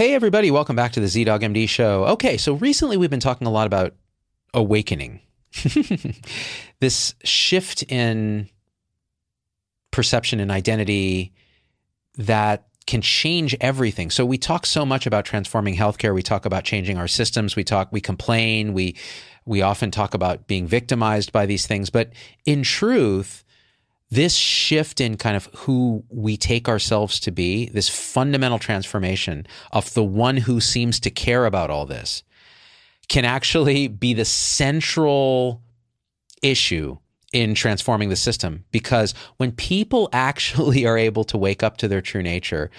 Hey, everybody, welcome back to the ZDogg MD show. Okay, so recently we've been talking a lot about awakening, this shift in perception and identity that can change everything. So we talk so much about transforming healthcare. We talk about changing our systems. We talk, we complain. We, we often talk about being victimized by these things. But in truth, this shift in kind of who we take ourselves to be, this fundamental transformation of the one who seems to care about all this, can actually be the central issue in transforming the system. Because when people actually are able to wake up to their true nature,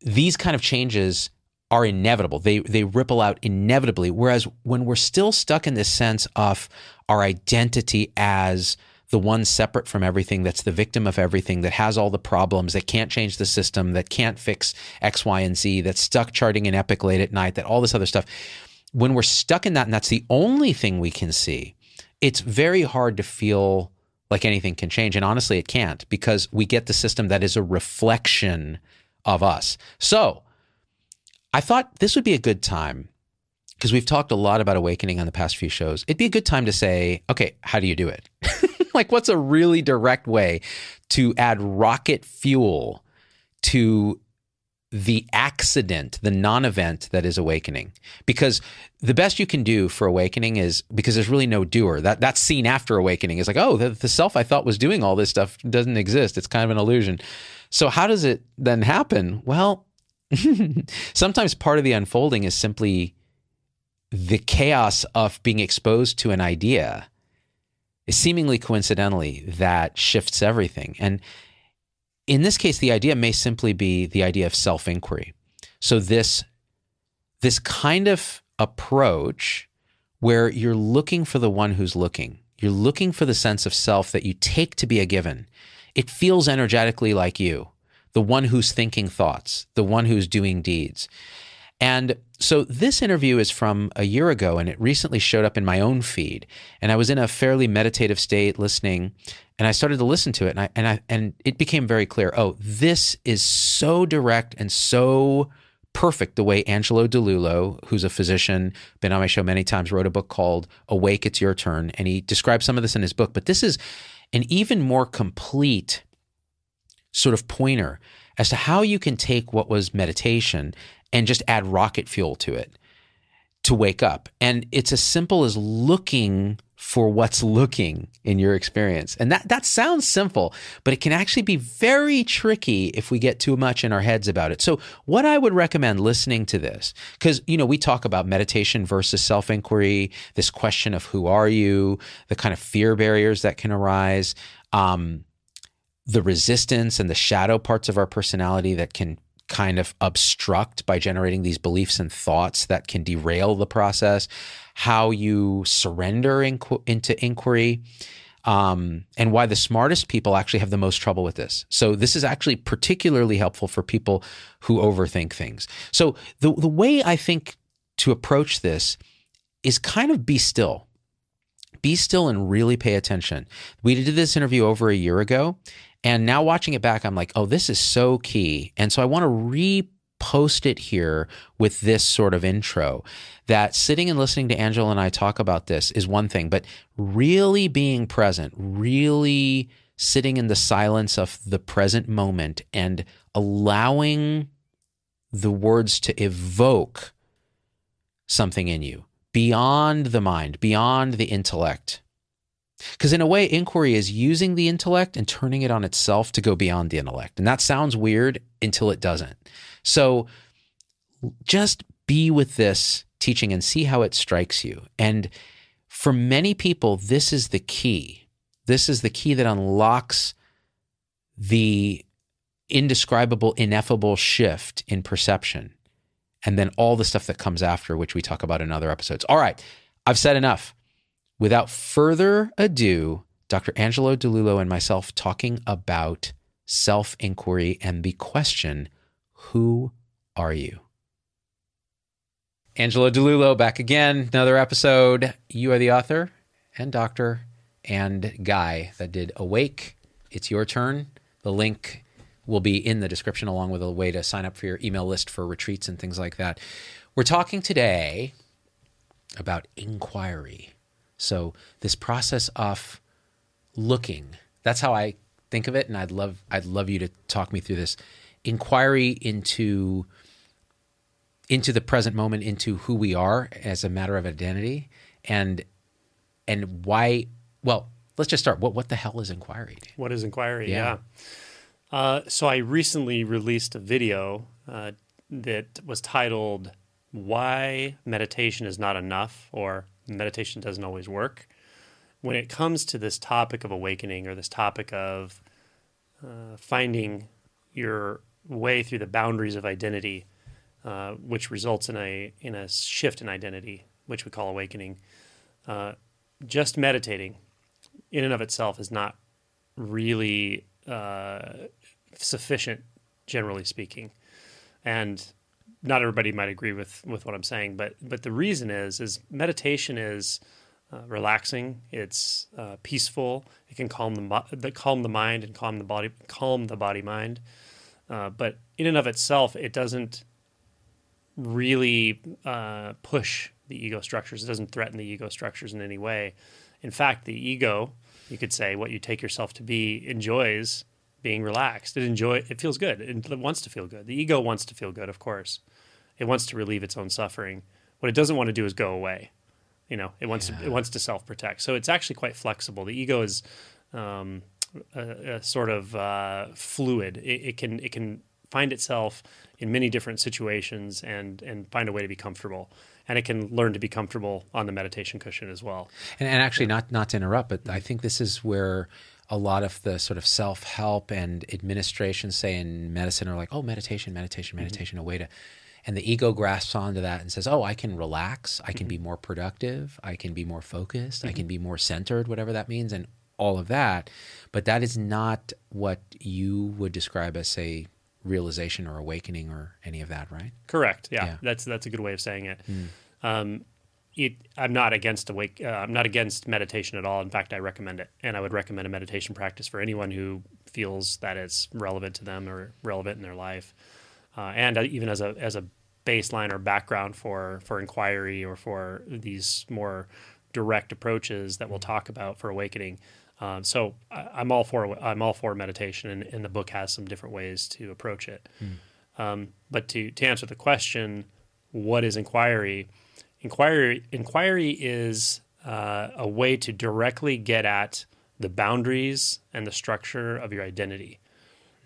these kind of changes are inevitable. They they ripple out inevitably. Whereas when we're still stuck in this sense of our identity as the one separate from everything, that's the victim of everything, that has all the problems, that can't change the system, that can't fix X, Y, and Z, that's stuck charting an epic late at night, that all this other stuff. When we're stuck in that and that's the only thing we can see, it's very hard to feel like anything can change. And honestly, it can't because we get the system that is a reflection of us. So I thought this would be a good time because we've talked a lot about awakening on the past few shows. It'd be a good time to say, okay, how do you do it? like, what's a really direct way to add rocket fuel to the accident, the non event that is awakening? Because the best you can do for awakening is because there's really no doer. That, that scene after awakening is like, oh, the, the self I thought was doing all this stuff doesn't exist. It's kind of an illusion. So, how does it then happen? Well, sometimes part of the unfolding is simply the chaos of being exposed to an idea seemingly coincidentally that shifts everything. And in this case, the idea may simply be the idea of self inquiry. So this this kind of approach where you're looking for the one who's looking. You're looking for the sense of self that you take to be a given. It feels energetically like you, the one who's thinking thoughts, the one who's doing deeds. And so this interview is from a year ago and it recently showed up in my own feed. And I was in a fairly meditative state listening and I started to listen to it and I and I and it became very clear, oh, this is so direct and so perfect the way Angelo DiLullo who's a physician, been on my show many times, wrote a book called Awake, It's Your Turn. And he describes some of this in his book. But this is an even more complete sort of pointer as to how you can take what was meditation and just add rocket fuel to it to wake up. And it's as simple as looking for what's looking in your experience. And that that sounds simple, but it can actually be very tricky if we get too much in our heads about it. So what I would recommend listening to this cuz you know we talk about meditation versus self-inquiry, this question of who are you, the kind of fear barriers that can arise, um, the resistance and the shadow parts of our personality that can kind of obstruct by generating these beliefs and thoughts that can derail the process, how you surrender inqu- into inquiry. Um, and why the smartest people actually have the most trouble with this. So this is actually particularly helpful for people who overthink things. So the the way I think to approach this is kind of be still. Be still and really pay attention. We did this interview over a year ago, and now watching it back, I'm like, oh, this is so key. And so I want to repost it here with this sort of intro that sitting and listening to Angelo and I talk about this is one thing, but really being present, really sitting in the silence of the present moment and allowing the words to evoke something in you beyond the mind, beyond the intellect because in a way, inquiry is using the intellect and turning it on itself to go beyond the intellect. And that sounds weird until it doesn't. So just be with this teaching and see how it strikes you. And for many people, this is the key. This is the key that unlocks the indescribable, ineffable shift in perception. And then all the stuff that comes after, which we talk about in other episodes. All right, I've said enough. Without further ado, Dr. Angelo DiLullo and myself talking about self inquiry and the question Who are you? Angelo DiLullo back again, another episode. You are the author and doctor and guy that did Awake. It's your turn. The link will be in the description along with a way to sign up for your email list for retreats and things like that. We're talking today about inquiry. So, this process of looking, that's how I think of it and I'd love I'd love you to talk me through this. Inquiry into into the present moment into who we are as a matter of identity and and why well let's just start. What what the hell is inquiry? What is inquiry? Yeah, yeah. Uh, so i recently released a video uh, that was titled why meditation is not enough or meditation doesn't always work when it comes to this topic of awakening or this topic of uh, finding your way through the boundaries of identity, uh, which results in a in a shift in identity, which we call awakening. Uh, just meditating, in and of itself, is not really uh, sufficient, generally speaking, and not everybody might agree with with what I'm saying. But but the reason is is meditation is uh, relaxing. It's uh, peaceful. It can calm the, the, calm the mind and calm the body calm the body mind. Uh, but in and of itself, it doesn't really uh, push the ego structures. It doesn't threaten the ego structures in any way. In fact, the ego, you could say, what you take yourself to be, enjoys being relaxed. It enjoy. It feels good. It wants to feel good. The ego wants to feel good, of course. It wants to relieve its own suffering. What it doesn't want to do is go away. You know, it wants yeah. to it wants to self protect. So it's actually quite flexible. The ego is um, a, a, sort of uh, fluid. It, it, can it can find itself in many different situations and and find a way to be comfortable. And it can learn to be comfortable on the meditation cushion as well. And, and actually, yeah. not not to interrupt, but I think this is where a lot of the sort of self help and administration, say in medicine, are like, oh, meditation, meditation, mm-hmm. meditation, mm-hmm. a way to and the ego grasps onto that and says, "Oh, I can relax. I can mm-hmm. be more productive. I can be more focused. Mm-hmm. I can be more centered, whatever that means." And all of that, but that is not what you would describe as say realization or awakening or any of that, right? Correct. Yeah, yeah. that's that's a good way of saying it. Mm. Um, it, I'm not against awake. Uh, I'm not against meditation at all. In fact, I recommend it, and I would recommend a meditation practice for anyone who feels that it's relevant to them or relevant in their life, uh, and uh, even as a as a baseline or background for for inquiry or for these more direct approaches that we'll talk about for awakening. Um, so I, am all for I'm all for meditation, and, and, the book has some different ways to approach it. Mm. Um, but to to answer the question, what is inquiry? Inquiry inquiry is uh, a way to directly get at the boundaries and the structure of your identity,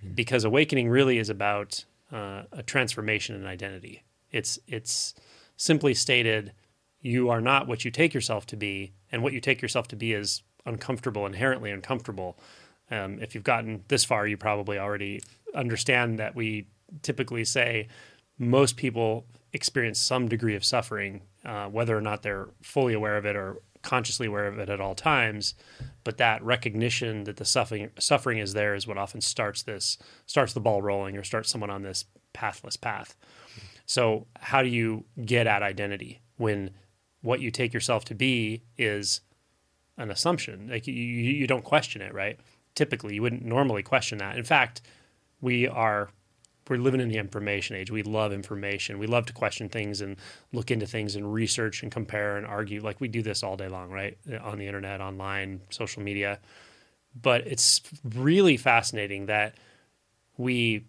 mm. because awakening really is about uh, a transformation in identity. It's it's simply stated you are not what you take yourself to be, and what you take yourself to be is uncomfortable, inherently uncomfortable. Um, if you've gotten this far, you probably already understand that we typically say most people experience some degree of suffering, uh, whether or not they're fully aware of it or consciously aware of it at all times. But that recognition that the suffering suffering is there is what often starts this starts the ball rolling or starts someone on this pathless path. So, how do you get at identity when what you take yourself to be is an assumption? Like you, you don't question it, right? Typically, you wouldn't normally question that. In fact, we are we're living in the information age. We love information. We love to question things and look into things and research and compare and argue. Like we do this all day long, right? Uh, on the internet, online, social media. But it's really fascinating that we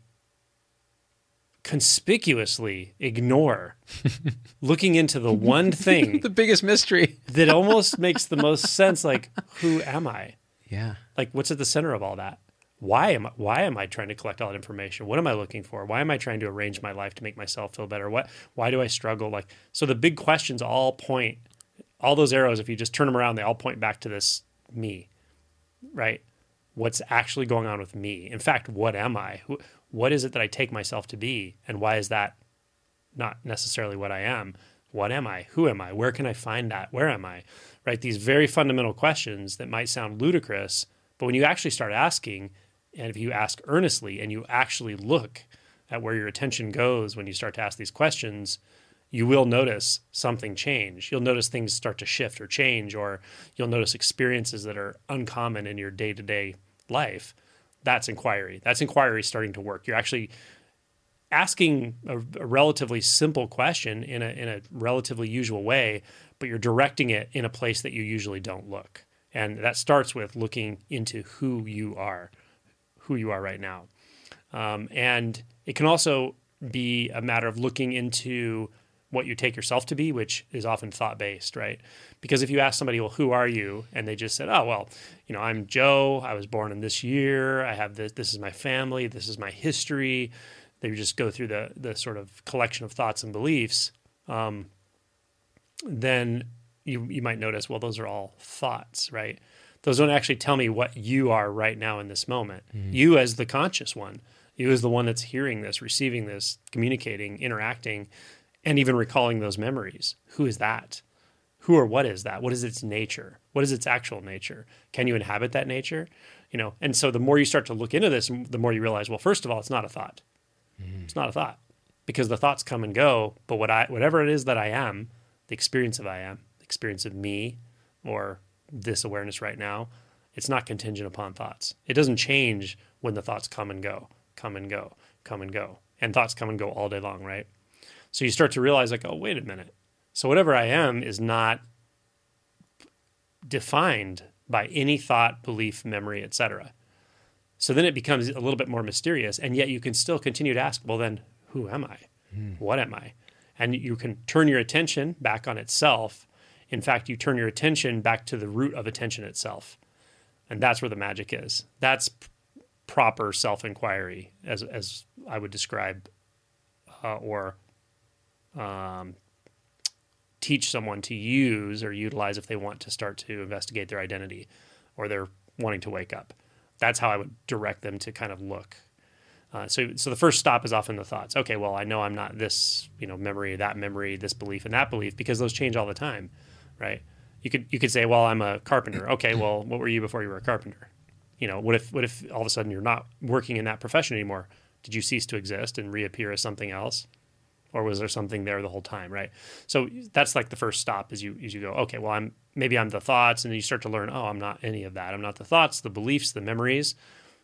conspicuously ignore looking into the one thing the biggest mystery that almost makes the most sense like who am i yeah like what's at the center of all that why am I, why am I trying to collect all that information? What am I looking for? Why am I trying to arrange my life to make myself feel better? What why do I struggle? Like so the big questions all point all those arrows if you just turn them around they all point back to this me. Right? What's actually going on with me? In fact, what am I? Who, what is it that I take myself to be? And why is that not necessarily what I am? What am I? Who am I? Where can I find that? Where am I? Right? These very fundamental questions that might sound ludicrous, but when you actually start asking, and if you ask earnestly and you actually look at where your attention goes when you start to ask these questions, you will notice something change. You'll notice things start to shift or change, or you'll notice experiences that are uncommon in your day to day life That's inquiry. That's inquiry starting to work. You're actually asking a, a, relatively simple question in a in a relatively usual way, but you're directing it in a place that you usually don't look. And that starts with looking into who you are, who you are right now. Um, and it can also be a matter of looking into what you take yourself to be, which is often thought based, right? Because if you ask somebody, well, who are you? And they just said, oh, well, you know, I'm Joe. I was born in this year. I have this. This is my family. This is my history. They just go through the the sort of collection of thoughts and beliefs. Um, then you you might notice, well, those are all thoughts, right? Those don't actually tell me what you are right now in this moment. Mm. You as the conscious one, you as the one that's hearing this, receiving this, communicating, interacting, and even recalling those memories. Who is that? Who or what is that? What is its nature? What is its actual nature? Can you inhabit that nature? You know, and so the more you start to look into this, the more you realize, well, first of all, it's not a thought. Mm. It's not a thought because the thoughts come and go. But what I, whatever it is that I am, the experience of I am, the experience of me, or this awareness right now, it's not contingent upon thoughts. It doesn't change when the thoughts come and go, come and go, come and go, and thoughts come and go all day long, right? So you start to realize, like, oh, wait a minute. So whatever I am is not defined by any thought, belief, memory, etc. So then it becomes a little bit more mysterious, and yet you can still continue to ask, well, then who am I? Mm. What am I? And you can turn your attention back on itself. In fact, you turn your attention back to the root of attention itself. And that's where the magic is. That's p- proper self inquiry, as, as I would describe, uh, or um, teach someone to use or utilize if they want to start to investigate their identity or they're wanting to wake up that's how I would direct them to kind of look. Uh, so, so the first stop is often the thoughts. Okay, well, I know I'm not this, you know, memory, that memory, this belief, and that belief because those change all the time, right? You could you could say, well, I'm a carpenter. Okay, well, what were you before you were a carpenter? You know, what if what if all of a sudden you're not working in that profession anymore? Did you cease to exist and reappear as something else? or was there something there the whole time right so that's like the first stop as you as you go okay well i'm maybe i'm the thoughts and then you start to learn oh i'm not any of that i'm not the thoughts the beliefs the memories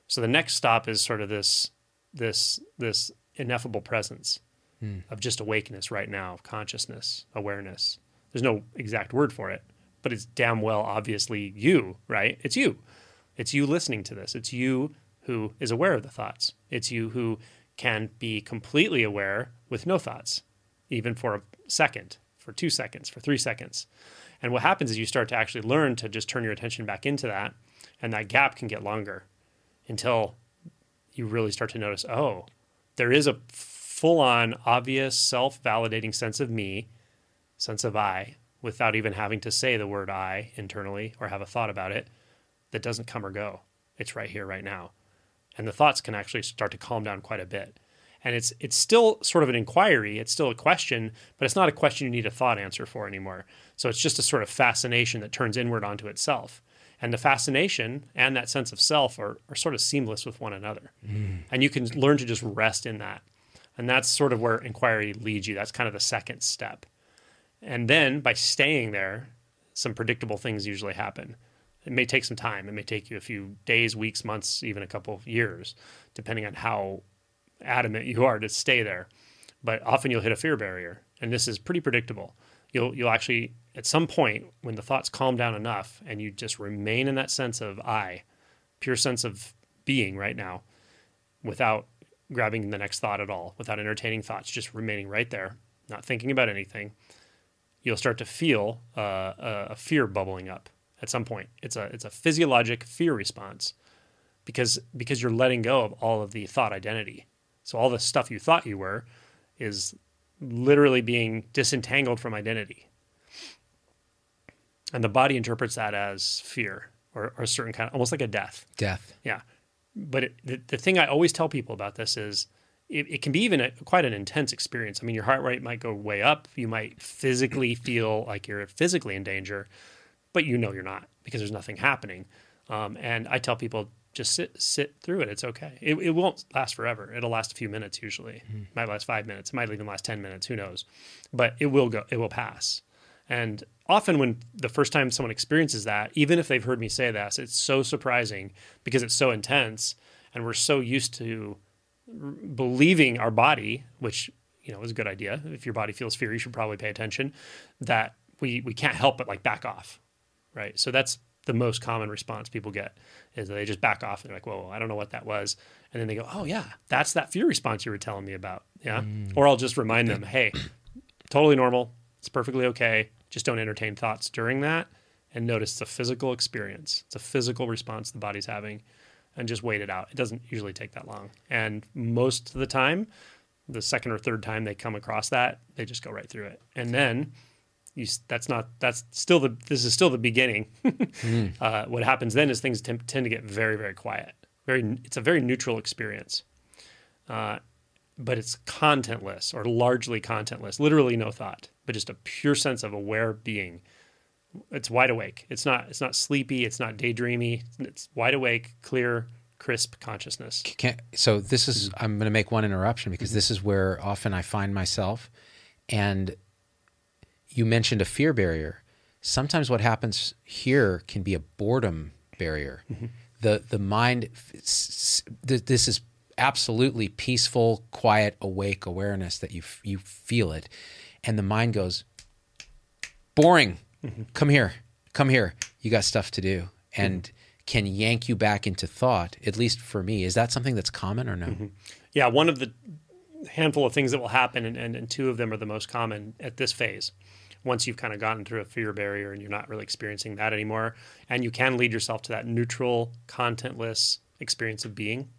so the next stop is sort of this this this ineffable presence hmm. of just awakeness right now of consciousness awareness there's no exact word for it but it's damn well obviously you right? It's you. It's you listening to this. It's you who is aware of the thoughts. It's you who can be completely aware with no thoughts, even for a second, for two seconds, for three seconds. And what happens is you start to actually learn to just turn your attention back into that, and that gap can get longer until you really start to notice oh, there is a full on, obvious, self validating sense of me, sense of I, without even having to say the word I internally or have a thought about it that doesn't come or go. It's right here, right now and the thoughts can actually start to calm down quite a bit. And it's it's still sort of an inquiry, it's still a question, but it's not a question you need a thought answer for anymore. So it's just a sort of fascination that turns inward onto itself. And the fascination and that sense of self are, are sort of seamless with one another. Mm. And you can learn to just rest in that. And that's sort of where inquiry leads you. That's kind of the second step. And then by staying there, some predictable things usually happen it may take some time. It may take you a few days, weeks, months, even a couple of years, depending on how adamant you are to stay there. But often you'll hit a fear barrier, and this is pretty predictable. You'll you'll actually at some point when the thoughts calm down enough and you just remain in that sense of I, pure sense of being right now, without grabbing the next thought at all, without entertaining thoughts, just remaining right there, not thinking about anything. You'll start to feel uh, a fear bubbling up at some point. It's a it's a physiologic fear response because because you're letting go of all of the thought identity. So all the stuff you thought you were is literally being disentangled from identity. And the body interprets that as fear or, or a certain kind of almost like a death. Death. Yeah. But it, the, the thing I always tell people about this is it, it can be even a, quite an intense experience. I mean, your heart rate might go way up. You might physically feel like you're physically in danger but you know you're not because there's nothing happening. Um, and I tell people just sit sit through it. It's okay. It, it won't last forever. It'll last a few minutes usually. Mm-hmm. It might last five minutes. It might even last ten minutes. Who knows? But it will go. It will pass. And often when the first time someone experiences that, even if they've heard me say that, it's so surprising because it's so intense. and we're so used to believing our body, which you know is a good idea. If your body feels fear, you should probably pay attention. That we we can't help but like back off, right? So that's the most common response people get is they just back off and they're like, "Whoa, I don't know what that was," and then they go, "Oh yeah, that's that fear response you were telling me about." Yeah, mm. or I'll just remind them, "Hey, totally normal. It's perfectly okay. Just don't entertain thoughts during that." And notice it's a physical experience. It's a physical response the body's having, and just wait it out. It doesn't usually take that long, and most of the time, the second or third time they come across that, they just go right through it, and then you, that's not that's still the this is still the beginning. uh, what happens then is things tem- tend to get very very quiet. Very it's a very neutral experience, uh, but it's contentless or largely contentless. Literally no thought, but just a pure sense of aware being. It's wide awake. It's not it's not sleepy. It's not daydreamy. It's wide awake, clear, crisp consciousness. Can, so this is mm-hmm. I'm going to make one interruption because mm-hmm. this is where often I find myself and you mentioned a fear barrier. Sometimes what happens here can be a boredom barrier. Mm-hmm. The the mind s- s- th- this is absolutely peaceful, quiet, awake awareness that you you feel it and the mind goes boring. Come here. Come here. You got stuff to do. And can yank you back into thought, at least for me. Is that something that's common or no? Mm-hmm. Yeah, one of the handful of things that will happen, and, and, and two of them are the most common at this phase. Once you've kind of gotten through a fear barrier and you're not really experiencing that anymore, and you can lead yourself to that neutral, contentless experience of being,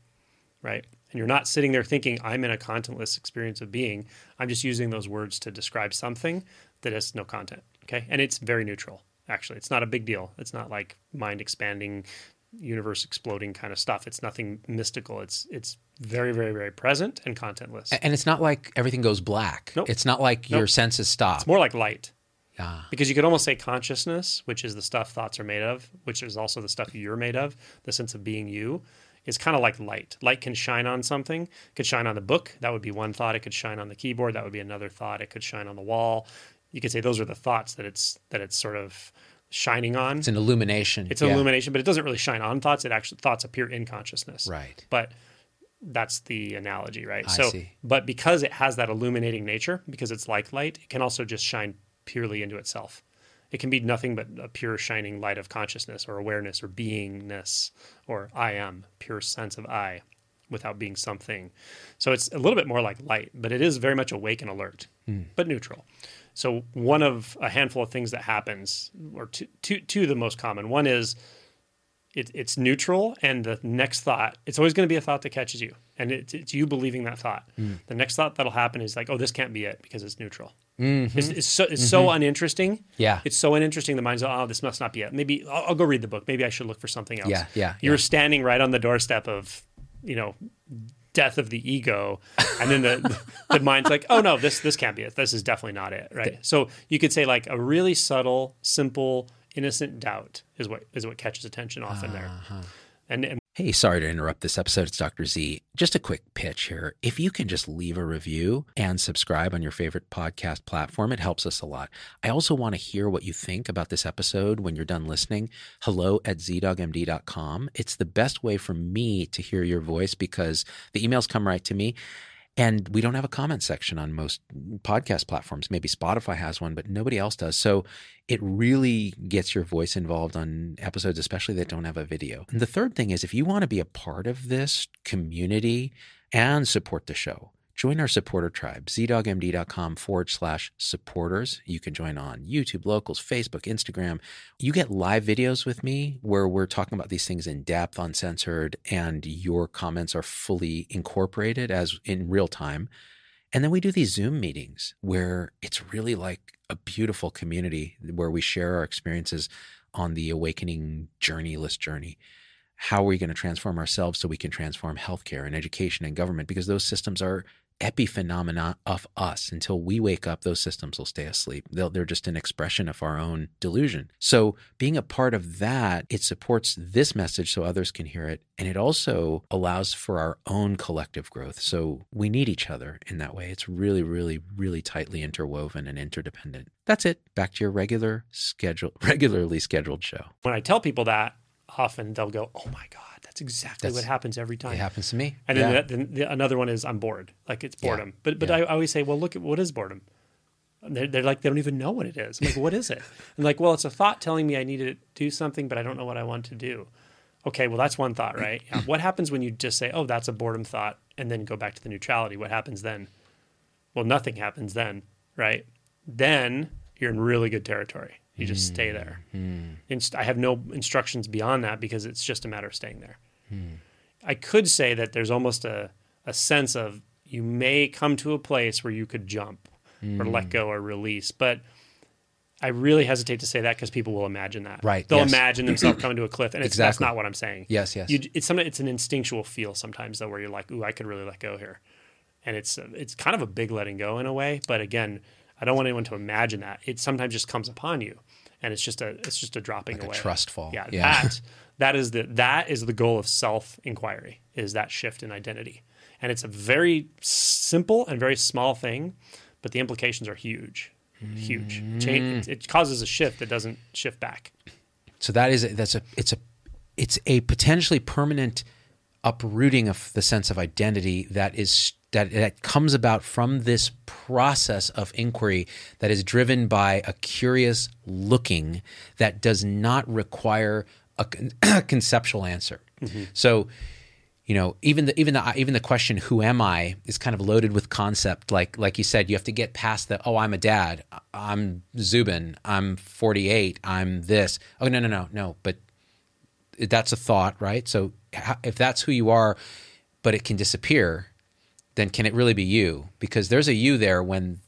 right? And you're not sitting there thinking, I'm in a contentless experience of being. I'm just using those words to describe something that has no content. Okay. And it's very neutral, actually. It's not a big deal. It's not like mind expanding, universe exploding kind of stuff. It's nothing mystical. It's it's very, very, very present and contentless. And it's not like everything goes black. Nope. It's not like your senses stop. It's more like light. Ah. Because you could almost say consciousness, which is the stuff thoughts are made of, which is also the stuff you're made of, the sense of being you, is kind of like light. Light can shine on something. It could shine on the book. That would be one thought. It could shine on the keyboard. That would be another thought. It could shine on the wall. You could say those are the thoughts that it's that it's sort of shining on. It's an illumination. It's an Yeah. illumination, but it doesn't really shine on thoughts. It actually thoughts appear in consciousness. Right. But that's the analogy, right? I so, see. but because it has that illuminating nature, because it's like light, it can also just shine purely into itself. It can be nothing but a pure shining light of consciousness or awareness or beingness or I am, pure sense of I without being something. So it's a little bit more like light, but it is very much awake and alert, hmm. but neutral. So one of a handful of things that happens, or two, two, two of the most common. One is it, it's neutral, and the next thought, it's always going to be a thought that catches you, and it's, it's you believing that thought. Hmm. The next thought that'll happen is like, oh, this can't be it because it's neutral. Mm-hmm. It's, it's so it's so mm-hmm. uninteresting. Yeah. it's so uninteresting. The mind's oh, this must not be it. Maybe I'll, I'll go read the book. Maybe I should look for something else. Yeah, yeah, You're yeah. standing right on the doorstep of, you know, death of the ego, and then the the mind's like, oh no, this this can't be it. This is definitely not it. Right. So you could say like a really subtle, simple, innocent doubt is what is what catches attention often there. Uh-huh. And, and Hey, sorry to interrupt this episode. It's Dr. Z. Just a quick pitch here. If you can just leave a review and subscribe on your favorite podcast platform, it helps us a lot. I also want to hear what you think about this episode when you're done listening. Hello at zdoggmd.com. It's the best way for me to hear your voice because the emails come right to me. And we don't have a comment section on most podcast platforms. Maybe Spotify has one, but nobody else does. So it really gets your voice involved on episodes, especially that don't have a video. And the third thing is if you want to be a part of this community and support the show, join our supporter tribe, zdoggmd.com forward slash supporters. You can join on YouTube, locals, Facebook, Instagram. You get live videos with me where we're talking about these things in depth, uncensored, and your comments are fully incorporated as in real time. And then we do these Zoom meetings where it's really like a beautiful community where we share our experiences on the awakening journeyless journey. How are we going to transform ourselves so we can transform healthcare and education and government? Because those systems are epiphenomena of us. Until we wake up, those systems will stay asleep. They'll, they're just an expression of our own delusion. So, being a part of that, it supports this message so others can hear it. And it also allows for our own collective growth. So, we need each other in that way. It's really, really, really tightly interwoven and interdependent. That's it. Back to your regular schedule, regularly scheduled show. when I tell people that, often they'll go, "Oh my God, that's exactly That's- what happens every time. It happens to me. And then, Yeah. the, then the, another one is I'm bored. Like it's Yeah. boredom. But but Yeah. I always say, well, look at what is boredom. They're, they're like they don't even know what it is. I'm like, what is it? And like, well, it's a thought telling me I need to do something, but I don't know what I want to do. Okay, well, that's one thought, right? Yeah. What happens when you just say, oh, that's a boredom thought, and then go back to the neutrality? What happens then? Well, nothing happens then, right? Then you're in really good territory. You just stay there. Mm-hmm. Inst- I have no instructions beyond that because it's just a matter of staying there. I could say that there's almost a, a sense of you may come to a place where you could jump or let mm. go or release, but I really hesitate to say that because people will imagine that. Right, They'll yes. imagine themselves coming to a cliff, and it's, that's not what I'm saying. Yes, yes. You, it's something. It's an instinctual feel sometimes though, where you're like, "Ooh, I could really let go here," and it's it's kind of a big letting go in a way. But again, I don't want anyone to imagine that. It sometimes just comes upon you, and it's just a it's just a dropping Like a away. trust fall. Yeah, Yeah. that that is the that is the goal of self inquiry. Is that shift in identity, and it's a very simple and very small thing, but the implications are huge, huge. Mm. Change, it causes a shift that doesn't shift back. So that is that's a it's a it's a potentially permanent uprooting of the sense of identity that is that that comes about from this process of inquiry that is driven by a curious looking that does not require a con- conceptual answer. So you know even the even the uh, even the question who am i is kind of loaded with concept. Like like you said you have to get past the oh i'm a dad i'm zubin i'm 48 i'm this. Oh no no no no but that's a thought right? So if that's who you are but it can disappear then can it really be you? Because there's a you there when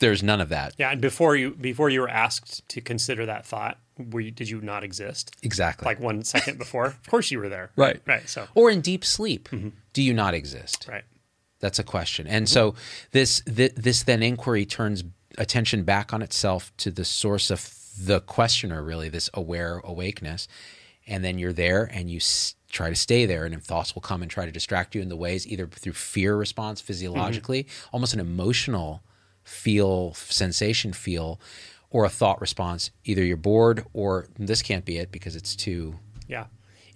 there's none of that Yeah, and before you before you were asked to consider that thought, were you, did you not exist? exactly Like one second before, of course you were there. Right. right. So or in deep sleep mm-hmm. do you not exist right, That's a question. And so this th- this then inquiry turns attention back on itself to the source of the questioner, really this aware awakeness, and then you're there and you s- try to stay there, and thoughts will come and try to distract you in the ways either through fear response physiologically, mm-hmm. almost an emotional feel sensation feel, or a thought response. Either you're bored or this can't be it because it's too yeah.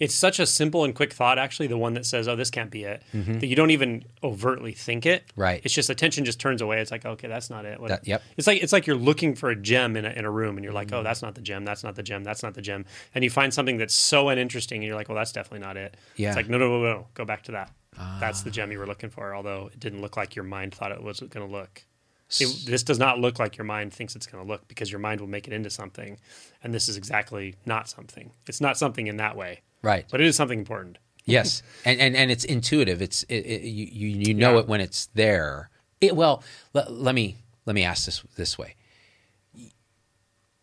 It's such a simple and quick thought, actually, the one that says, "Oh, this can't be it," that you don't even overtly think it. Mm-hmm. Right. It's just attention just turns away. It's like, okay, that's not it. What- That- yep. It's like it's like you're looking for a gem in a, in a room, and you're like, Mm-hmm. oh, that's not the gem. That's not the gem. That's not the gem. And you find something that's so uninteresting, and you're like, well, that's definitely not it. Yeah. Ah. It's like, no, no, no, no. Go back to that. That's the gem you were looking for, although it didn't look like your mind thought it was going to look. This does not look like your mind thinks it's going to look because your mind will make it into something, and this is exactly not something. It's not something in that way, right. but it is something important. Yes, and and and it's intuitive. It's it, it, you you you know Yeah. it when it's there. It well, let, let me let me ask this this way.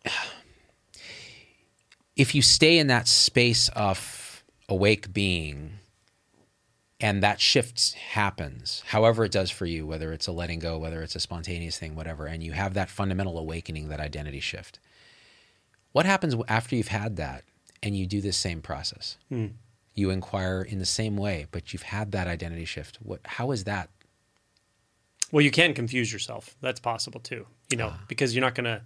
If you stay in that space of awake being, and that shift happens, however it does for you, whether it's a letting go, whether it's a spontaneous thing, whatever, and you have that fundamental awakening, that identity shift. What happens after you've had that, and you do this same process? Hmm. you inquire in the same way, but you've had that identity shift. What? How is that? Well, you can confuse yourself. That's possible too. You know, ah. because you're not going to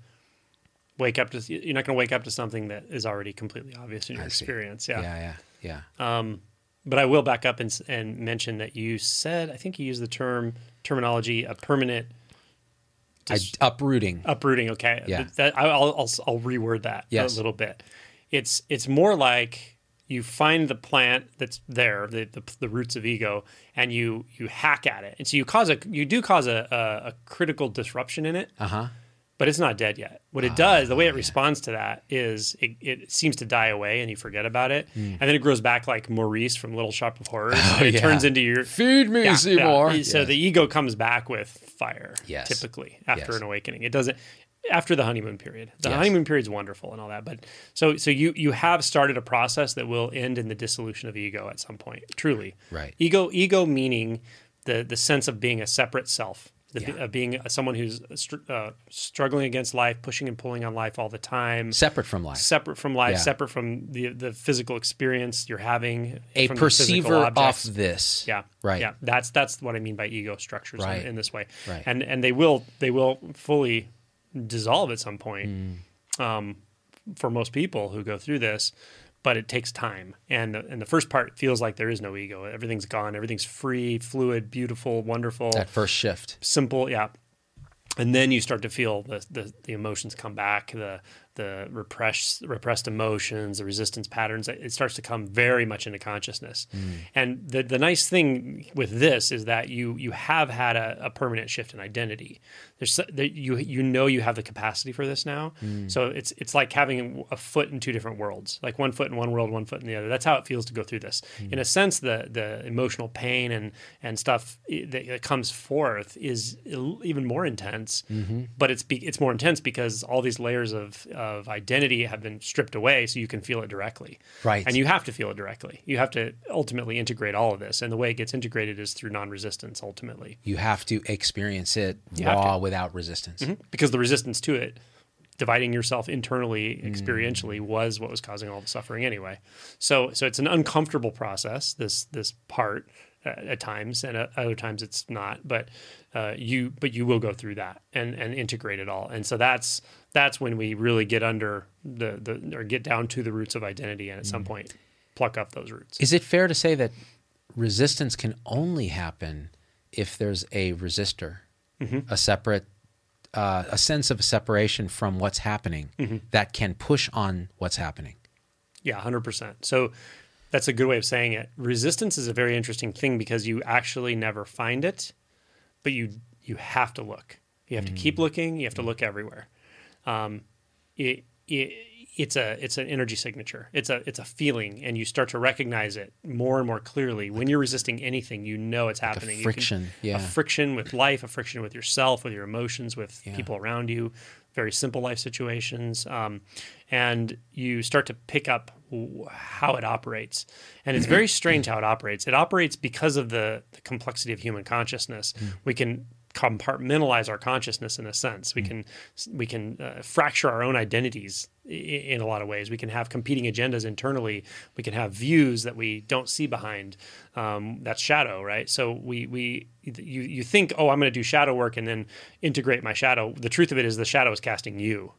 wake up to you're not going to wake up to something that is already completely obvious in your I see. experience. Yeah, Yeah. yeah, yeah. Um, But I will back up and, and mention that you said I think you used the term terminology a permanent I, uprooting. uprooting. Okay, Yeah. That, I'll, I'll I'll reword that Yes. a little bit. It's it's more like you find the plant that's there, the, the the roots of ego, and you you hack at it, and so you cause a you do cause a a, a critical disruption in it, Uh huh. But it's not dead yet. What it ah, does, the way it responds to that is it, it seems to die away and you forget about it, hmm. and then it grows back like Maurice from Little Shop of Horrors. and it. Oh, yeah. turns into your Feed me, yeah, Seymour. yeah. So Yes. the ego comes back with fire, Yes. typically after Yes. an awakening. It doesn't after the honeymoon period. The Yes. honeymoon period is wonderful and all that, but so so you you have started a process that will end in the dissolution of ego at some point. Truly, Right. Ego ego meaning the the sense of being a separate self. The, Yeah. uh, being someone who's str- uh, struggling against life, pushing and pulling on life all the time, Separate from life. separate from life, Yeah. separate from the the physical experience you're having, A perceiver off this. Yeah. Right. Yeah. That's that's what I mean by ego structures in- in, this way. Right. And and they will they will fully dissolve at some point Mm. um, for most people who go through this. But it takes time. And the, and the first part feels like there is no ego. Everything's gone. Everything's free, fluid, beautiful, wonderful. That first shift. Simple, yeah. And then you start to feel the, the, the emotions come back, the the repressed repressed emotions, the resistance patterns. It starts to come very much into consciousness. Mm. And the the nice thing with this is that you you have had a, a permanent shift in identity. There's you you know you have the capacity for this now. Mm. So it's it's like having a foot in two different worlds, like one foot in one world, one foot in the other. That's how it feels to go through this. Mm. In a sense, the the emotional pain and and stuff that, that comes forth is even more intense. Mm-hmm. But it's be, it's more intense because all these layers of of identity have been stripped away so you can feel it directly. Right. And you have to feel it directly. You have to ultimately integrate all of this. And the way it gets integrated is through non resistance ultimately. You have to experience it you raw without resistance. Mm-hmm. Because the resistance to it, dividing yourself internally, experientially, mm. was what was causing all the suffering anyway. So so it's an uncomfortable process, this this part at times, and at other times it's not. But uh, you but you will go through that and and integrate it all. And so that's that's when we really get under the the or get down to the roots of identity, and at mm. some point pluck up those roots. Is it fair to say that resistance can only happen if there's a resistor, mm-hmm. a separate uh, a sense of separation from what's happening mm-hmm. that can push on what's happening. Yeah, 100%. So that's a good way of saying it. Resistance is a very interesting thing because you actually never find it, but you you have to look. You have mm. to keep mm. looking. You have to look everywhere. Um, it, it it's a it's an energy signature. It's a it's a feeling, and you start to recognize it more and more clearly when you're resisting anything. You know it's happening. Like friction, can, yeah, a friction with life, a friction with yourself, with your emotions, with yeah. people around you. Very simple life situations, um, and you start to pick up how it operates. And it's very strange how it operates. It operates because of the, the complexity of human consciousness. Mm. We can compartmentalize our consciousness in a sense. We mm. can we can uh, fracture our own identities in a lot of ways. We can have competing agendas internally. We can have views that we don't see behind. Um, that's shadow, right? So we we you you think, oh, I'm going to do shadow work and then integrate my shadow. The truth of it is, the shadow is casting you.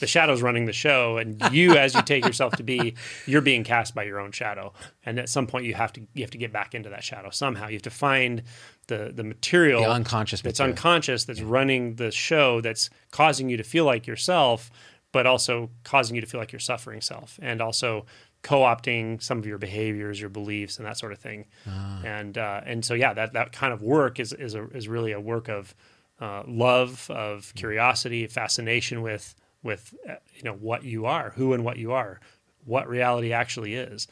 The shadow's running the show, and you, as you take yourself to be, you're being cast by your own shadow. And at some point, you have to you have to get back into that shadow somehow. You have to find the the material, the unconscious, that's material. unconscious, that's yeah. running the show, that's causing you to feel like yourself but also causing you to feel like you're suffering self and also co-opting some of your behaviors, your beliefs, and that sort of thing. Ah. And uh, and so yeah, that that kind of work is is a, is really a work of uh, love, of curiosity, fascination with with uh, you know what you are, who and what you are, what reality actually is,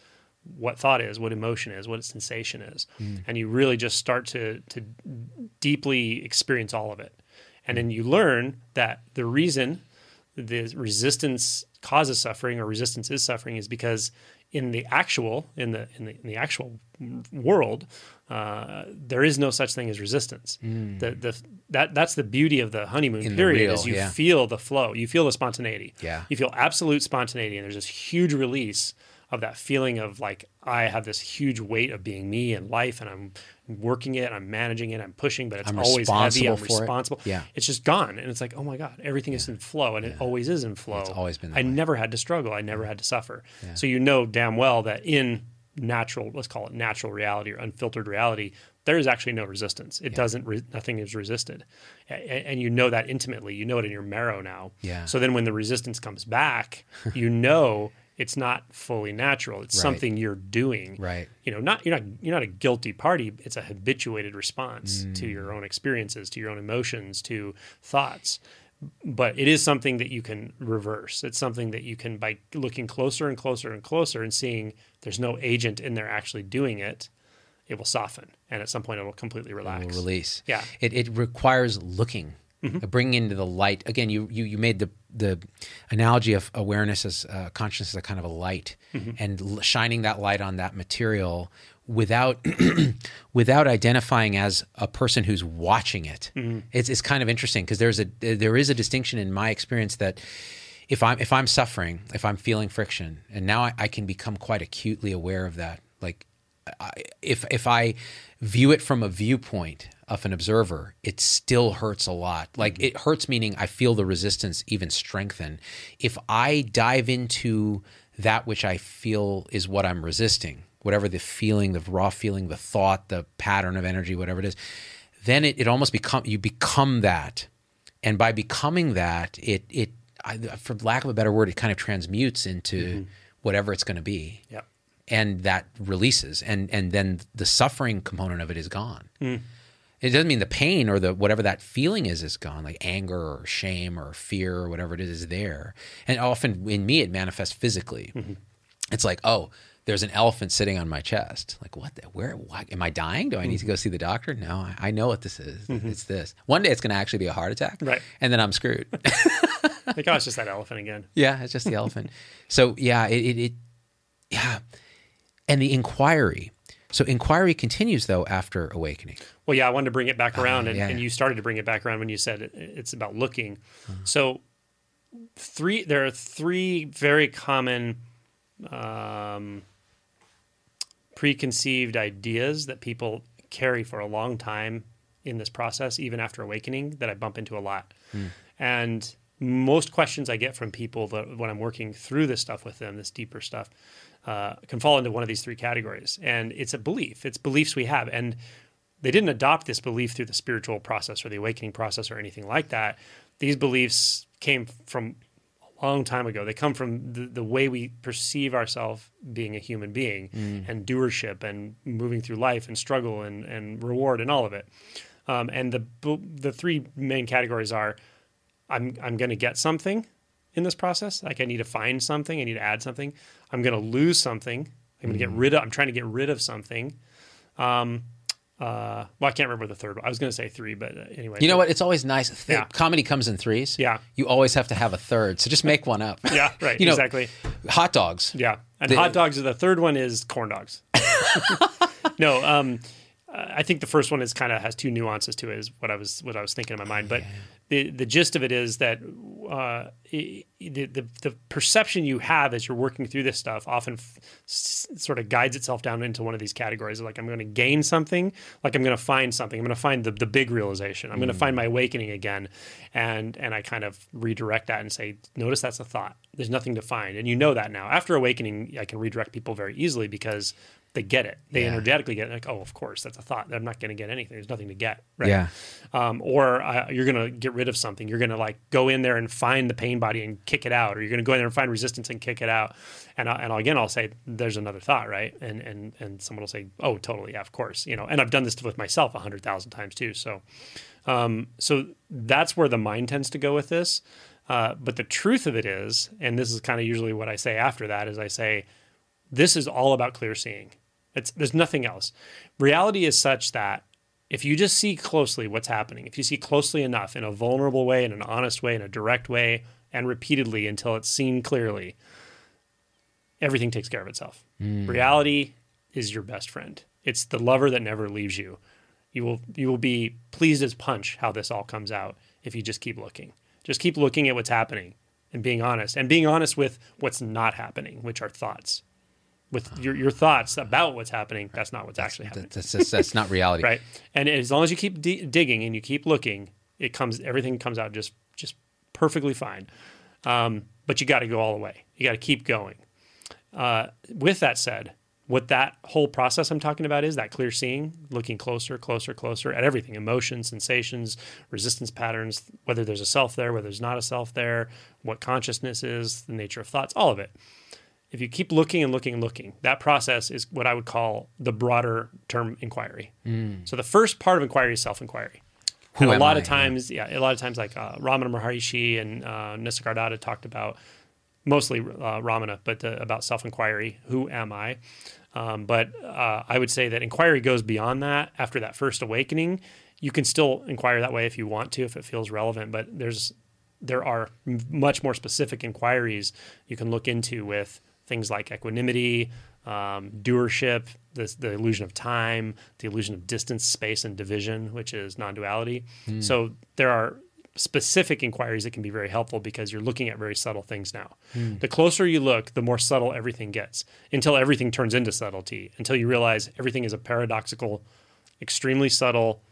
what thought is, what emotion is, what sensation is, mm. and you really just start to to deeply experience all of it. And then you learn that the reason the resistance causes suffering or resistance is suffering is because in the actual in the in the, in the actual world uh, there is no such thing as resistance mm. the, the that that's the beauty of the honeymoon in period the real, is you yeah. feel the flow you feel the spontaneity yeah you feel absolute spontaneity and there's this huge release of that feeling of like I have this huge weight of being me in life and I'm working it, I'm managing it, I'm pushing, but it's I'm always heavy. I'm responsible. It. Yeah. It's just gone. And it's like, oh my God, everything yeah. is in flow. And yeah. it always is in flow. It's always been I way. never had to struggle. I never had to suffer. Yeah. So you know damn well that in natural, let's call it natural reality or unfiltered reality, there is actually no resistance. It doesn't, re- nothing is resisted. And, and you know that intimately. You know it in your marrow now. Yeah. So then when the resistance comes back, you know it's not fully natural. It's right. something you're doing. Right. You know, not you're not you're not a guilty party. It's a habituated response mm. to your own experiences, to your own emotions, to thoughts. But it is something that you can reverse. It's something that you can by looking closer and closer and closer and seeing there's no agent in there actually doing it. It will soften, and at some point, it will completely relax. It will release. Yeah. It, it requires looking mm-hmm. bringing into the light again you, you you made the the analogy of awareness as uh, consciousness as a kind of a light mm-hmm. and l- shining that light on that material without without identifying as a person who's watching it mm-hmm. it's, it's kind of interesting because there's a there is a distinction in my experience that if I'm if I'm suffering if I'm feeling friction and now I, I can become quite acutely aware of that like I, if if I view it from a viewpoint of an observer, it still hurts a lot. Like Mm-hmm. it hurts, meaning I feel the resistance even strengthen. If I dive into that which I feel is what I'm resisting, whatever the feeling, the raw feeling, the thought, the pattern of energy, whatever it is, then it, it almost become you become that, and by becoming that, it it I, for lack of a better word, it kind of transmutes into whatever it's going to be Yep. and that releases and and then the suffering component of it is gone it doesn't mean the pain or the whatever that feeling is is gone like anger or shame or fear or whatever it is is there. And often in me it manifests physically. Mm-hmm. It's like oh there's an elephant sitting on my chest. Like what the, where why, am i dying? Do i need to mm-hmm. go see the doctor? No I, I know what this is. Mm-hmm. It's this. One day it's going to actually be a heart attack Right. and then i'm screwed. Like, oh, it's just that elephant again. Yeah, it's just the elephant. So yeah, it, it, it yeah, and the inquiry. So inquiry continues though after awakening. Well, yeah, I wanted to bring it back around, and, Ah, yeah. and you started to bring it back around when you said it, it's about looking. So, three there are three very common um, preconceived ideas that people carry for a long time in this process, even after awakening, that I bump into a lot. And most questions I get from people that when I'm working through this stuff with them, this deeper stuff, uh, can fall into one of these three categories. And it's a belief, it's beliefs we have. And they didn't adopt this belief through the spiritual process or the awakening process or anything like that. These beliefs came from a long time ago. They come from the, the way we perceive ourselves being a human being and doership and moving through life and struggle and, and reward and all of it. Um, and the the three main categories are I'm I'm going to get something in this process. Like I need to find something. I need to add something. I'm going to lose something. I'm going to get rid of. I'm trying to get rid of something. Um, uh, well, I can't remember the third one. I was going to say three, but uh, anyway. You know what? It's always nice. Th- Yeah. Comedy comes in threes. Yeah. You always have to have a third. So just make one up. Yeah, right. You know, exactly. Hot dogs. Yeah, and The- hot dogs are the third one is corn dogs. no, um, I think the first one is kind of has two nuances to it. Is what I was what I was thinking in my mind, but the the gist of it is that uh, the, the the perception you have as you're working through this stuff often f- s- sort of guides itself down into one of these categories. Like I'm going to gain something, like I'm going to find something. I'm going to find the the big realization. I'm going to find my awakening again, and and I kind of redirect that and say, notice that's a thought. There's nothing to find, and you know that now. After awakening, I can redirect people very easily because they get it. They Yeah. energetically get it. Like, oh, of course, that's a thought. I'm not going to get anything. There's nothing to get. Right Yeah. um, or uh, you're going to get rid of something. You're going to like go in there and find the pain body and kick it out, or you're going to go in there and find resistance and kick it out. And I, and again, I'll say there's another thought, right? And and and someone will say, oh, totally, yeah, of course, you know. And I've done this with myself a hundred thousand times too. So, um, so that's where the mind tends to go with this. Uh, but the truth of it is, and this is kind of usually what I say after that, is I say, this is all about clear seeing. It's there's nothing else. Reality is such that if you just see closely what's happening, if you see closely enough in a vulnerable way, in an honest way, in a direct way, and repeatedly until it's seen clearly, everything takes care of itself. Hmm. Reality is your best friend. It's the lover that never leaves you. You will you will be pleased as punch how this all comes out if you just keep looking. Just keep looking at what's happening and being honest and being honest with what's not happening, which are thoughts. With your, your thoughts about what's happening, that's not what's actually happening. That's, that's, that's not reality. right. And as long as you keep di- digging and you keep looking it comes everything comes out just just perfectly fine. Um, but you got to go all the way. You got to keep going. Uh, with that said what that whole process i'm talking about is that clear seeing looking closer closer closer at everything emotions sensations resistance patterns whether there's a self there whether there's not a self there what consciousness is the nature of thoughts all of it if you keep looking and looking and looking, that process is what I would call the broader term inquiry. So the first part of inquiry is self-inquiry. Who and a lot I? of times, yeah, a lot of times, like uh, Ramana Maharishi and uh, Nisargadatta talked about mostly uh, Ramana, but uh, about self-inquiry. Who am I? Um, but uh, I would say that inquiry goes beyond that. After that first awakening, you can still inquire that way if you want to, if it feels relevant. But there's there are much more specific inquiries you can look into with things like equanimity, um, doership, this, the illusion of time, the illusion of distance, space, and division, which is non-duality. So there are specific inquiries that can be very helpful because you're looking at very subtle things now. The closer you look, the more subtle everything gets until everything turns into subtlety, until you realize everything is a paradoxical, extremely subtle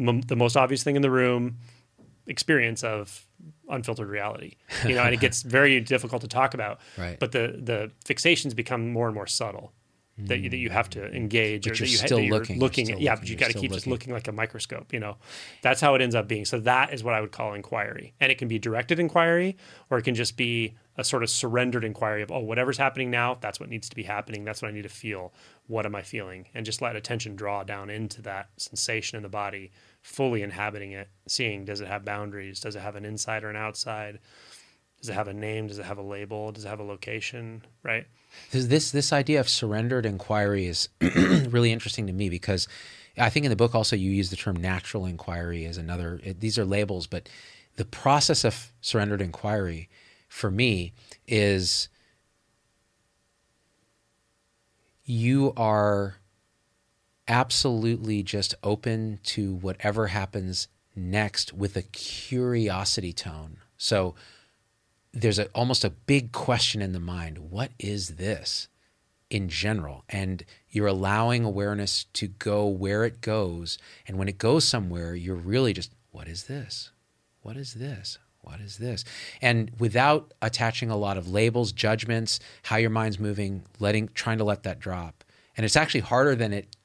m- the most obvious thing in the room experience of unfiltered reality. You know, and it gets very difficult to talk about. Right. But the the fixations become more and more subtle. That you, that you have to mm. engage, But or you're that you ha- still that you're looking, you're looking still at, yeah, looking, but you you're got to keep just looking. looking like a microscope. You know, that's how it ends up being. So that is what I would call inquiry, and it can be directed inquiry, or it can just be a sort of surrendered inquiry of, oh, whatever's happening now, that's what needs to be happening. That's what I need to feel. What am I feeling? And just let attention draw down into that sensation in the body, fully inhabiting it, seeing does it have boundaries? Does it have an inside or an outside? Does it have a name? Does it have a label? Does it have a location? Right? This this idea of surrendered inquiry is really interesting to me because I think in the book also you use the term natural inquiry as another. It, these are labels, but the process of surrendered inquiry for me is you are absolutely just open to whatever happens next with a curiosity tone. So there's a, almost a big question in the mind what is this in general? And you're allowing awareness to go where it goes. And when it goes somewhere you're really just what is this? What is this? What is this? And without attaching a lot of labels judgments how your mind's moving letting trying to let that drop. And it's actually harder than it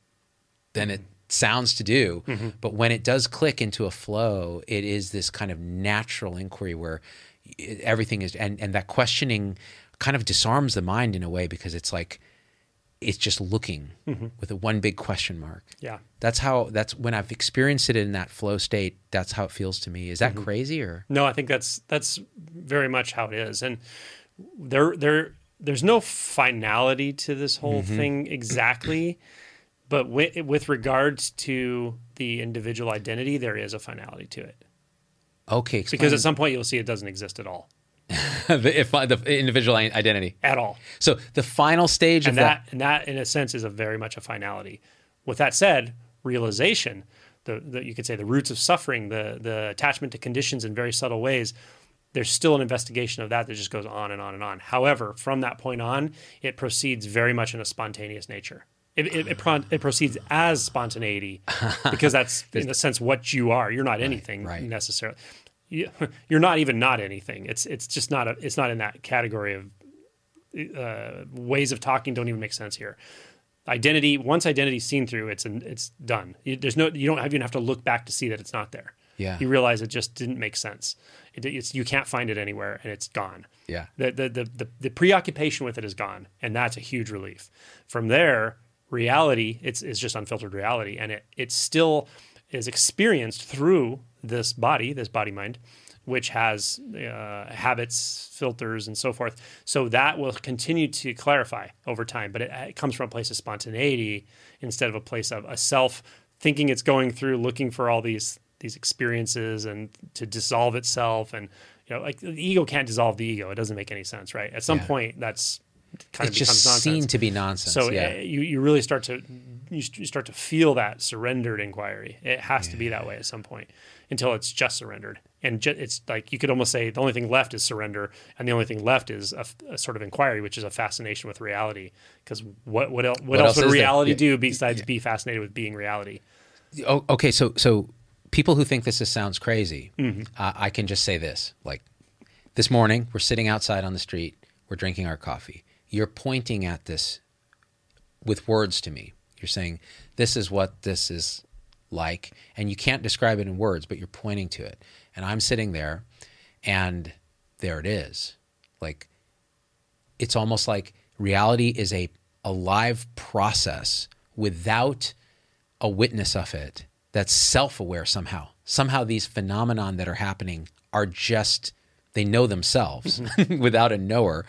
than it sounds to do. Mm-hmm. But when it does click into a flow, it is this kind of natural inquiry where everything is, and, and that questioning kind of disarms the mind in a way because it's like, it's just looking mm-hmm. with a one big question mark. Yeah. That's how, that's when I've experienced it in that flow state, that's how it feels to me. Is that mm-hmm. crazy or? No, I think that's that's very much how it is, and there there there's no finality to this whole thing exactly, but with, with regards to the individual identity, there is a finality to it Okay. Explain. because at some point you'll see it doesn't exist at all, the, if, uh, the individual identity. at all, So the final stage and of that, that and that in a sense is a very much a finality. With that said, realization, the, the you could say the roots of suffering, the the attachment to conditions in very subtle ways. There's still an investigation of that that just goes on and on and on. However, from that point on, it proceeds very much in a spontaneous nature. It, it, it, pro- it proceeds as spontaneity because that's in a sense what you are. You're not anything right. necessarily. You, you're not even not anything. It's it's just not a, it's not in that category of uh, ways of talking don't even make sense here. Identity once identity's seen through, it's an, it's done. You, there's no you don't even have to look back to see that it's not there. Yeah. you realize it just didn't make sense. It, it's you can't find it anywhere, and it's gone. yeah. The, the the the the preoccupation with it is gone, and that's a huge relief. From there, reality it's is just unfiltered reality, and it it still is experienced through this body, this body mind, which has uh, habits, filters, and so forth. So that will continue to clarify over time, but it, it comes from a place of spontaneity instead of a place of a self thinking it's going through, looking for all these these experiences and to dissolve itself and you know like the ego can't dissolve the ego it doesn't make any sense right at some Yeah. point that's kind It's of becomes just nonsense seen to be nonsense. so yeah. uh, you you really start to you, st- you start to feel that surrendered inquiry. It has to be that way at some point until it's just surrendered. And ju- it's like you could almost say the only thing left is surrender, and the only thing left is a, f- a sort of inquiry, which is a fascination with reality. Because what what else what, else else would reality Yeah. do besides be fascinated with being reality? Oh, okay, so so people who think this is, sounds crazy, Mm-hmm. uh, I can just say this: like this morning, we're sitting outside on the street, we're drinking our coffee. You're pointing at this with words to me. You're saying this is what this is like, and you can't describe it in words, but you're pointing to it. And I'm sitting there, and there it is. Like it's almost like reality is a a live process without a witness of it that's self-aware somehow somehow these phenomenon that are happening are just they know themselves without a knower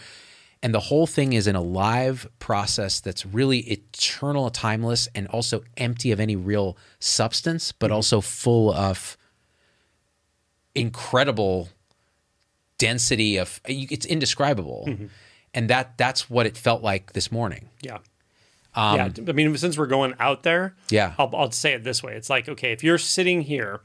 and the whole thing is in a live process that's really eternal timeless and also empty of any real substance but also full of incredible density of it's indescribable and that that's what it felt like this morning Yeah. yeah. I mean, since we're going out there, Um, Yeah. I'll, I'll say it this way. It's like, okay, if you're sitting here,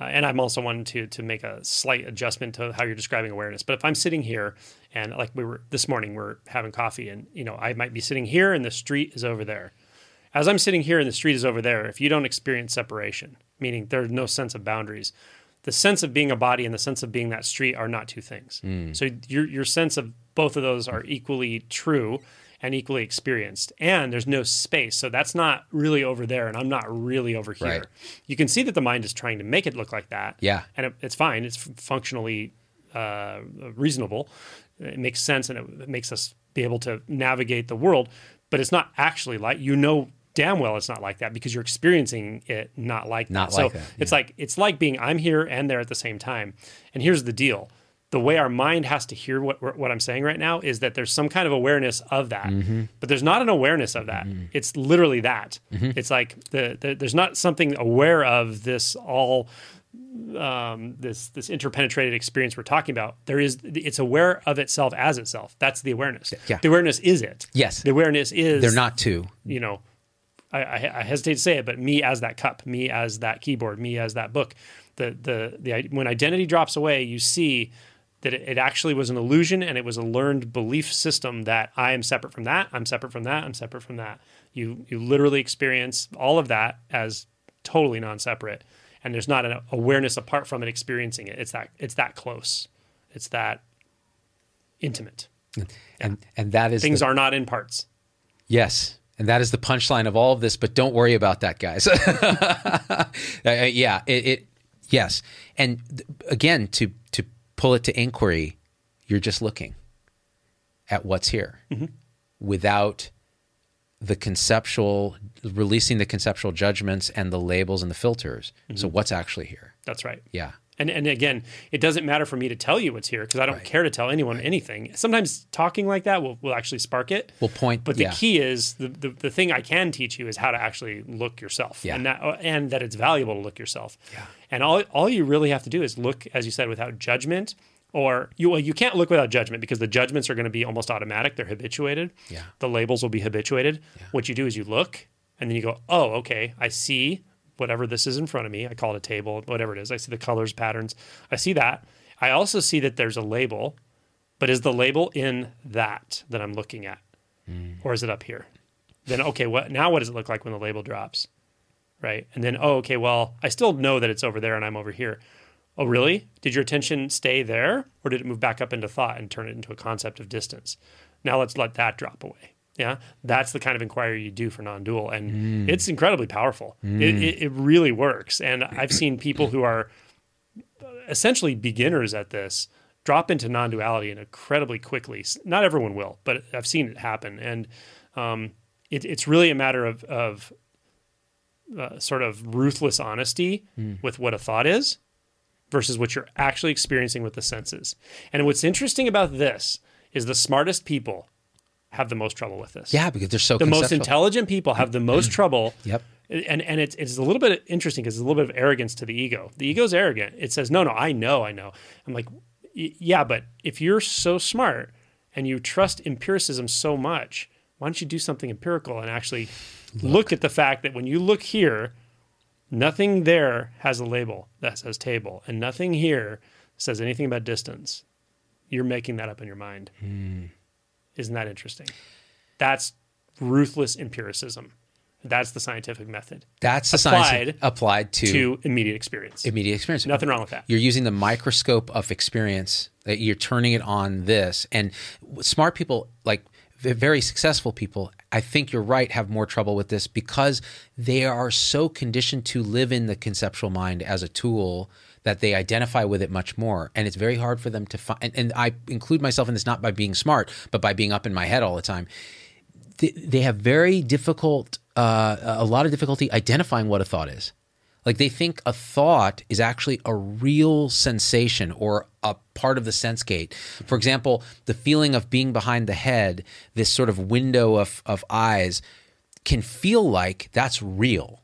uh, and I'm also one to to make a slight adjustment to how you're describing awareness. But if I'm sitting here and like we were this morning, we're having coffee, and you know I might be sitting here, and the street is over there, As I'm sitting here and the street is over there, if you don't experience separation, meaning there's no sense of boundaries, the sense of being a body and the sense of being that street are not two things. So your your sense of both of those are equally true and equally experienced. And there's no space. So that's not really over there and I'm not really over here. Right. You can see that the mind is trying to make it look like that. Yeah. And it, it's fine. It's functionally uh, reasonable. It makes sense and it makes us be able to navigate the world. But it's not actually like you know damn well it's not like that because you're experiencing it not like Not that. like so that, it's like it's like being I'm here and there at the same time. And here's the deal. The way our mind has to hear what what I'm saying right now is that there's some kind of awareness of that, Mm-hmm. but there's not an awareness of that. It's literally that. Mm-hmm. It's like the, the there's not something aware of this all um, this this interpenetrated experience we're talking about. There is it's aware of itself as itself. That's the awareness. Yeah. The awareness is it. Yes. The awareness is They're not two. you know, I, I, I hesitate to say it, but me as that cup, me as that keyboard, me as that book. The the the when identity drops away, you see that it, it actually was an illusion and it was a learned belief system that I am separate from that, I'm separate from that, I'm separate from that. You you literally experience all of that as totally non-separate, and there's not an awareness apart from it experiencing it. It's that it's that close, it's that intimate. And and that is Things the, are not in parts. Yes. And that is the punchline of all of this, but don't worry about that, guys. Uh, yeah, it, it yes. And again, to to pull it to inquiry, you're just looking at what's here mm-hmm. without the conceptual releasing the conceptual judgments and the labels and the filters. So mm-hmm. what's actually here? That's right. Yeah. And and again, it doesn't matter for me to tell you what's here because I don't care to tell anyone anything. Sometimes talking like that will, will actually spark it. We'll point But the yeah. key is the, the the thing I can teach you is how to actually look yourself, Yeah. and that uh, and that it's valuable to look yourself. Yeah. And all all you really have to do is look, as you said, without judgment. Or you well, you can't look without judgment because the judgments are going to be almost automatic. They're habituated. Yeah. The labels will be habituated. What you do is you look and then you go, oh, okay, I see whatever this is in front of me. I call it a table, whatever it is. I see the colors, patterns. I see that. I also see that there's a label, but is the label in that that I'm looking at, hmm. or is it up here? Then okay, what now? What does it look like when the label drops? Right, and then oh, okay, well, I still know that it's over there and I'm over here. Oh, really? Did your attention stay there, or did it move back up into thought and turn it into a concept of distance? Now let's let that drop away. Yeah, that's the kind of inquiry you do for non-dual, and it's incredibly powerful. It, it, it really works, and I've seen people who are essentially beginners at this drop into non-duality and incredibly quickly. Not everyone will, but I've seen it happen, and um, it, it's really a matter of, of uh, sort of ruthless honesty with what a thought is versus what you're actually experiencing with the senses. And what's interesting about this is the smartest people have the most trouble with this. Yeah, because they're so The most intelligent people have the most trouble. Yep. And and it's it's a little bit interesting because it's a little bit of arrogance to the ego. The ego's arrogant. It says, "No, no, I know, I know." I'm like, "Yeah, but if you're so smart and you trust empiricism so much, why don't you do something empirical and actually look at the fact that when you look here, nothing there has a label that says table, and nothing here says anything about distance. You're making that up in your mind. Hmm. Isn't that interesting? That's ruthless empiricism. That's the scientific method That's the applied science applied to, to immediate experience. immediate experience. Nothing wrong with that. You're using the microscope of experience. That you're turning it on this, and smart people, like very successful people, I think you're right, have more trouble with this because they are so conditioned to live in the conceptual mind as a tool that they identify with it much more, and it's very hard for them to find. And, and I include myself in this not by being smart, but by being up in my head all the time they, they have very difficult, uh, a lot of difficulty identifying what a thought is. Like they think a thought is actually a real sensation or a part of the sense gate. For example, the feeling of being behind the head, this sort of window of, of eyes, can feel like that's real.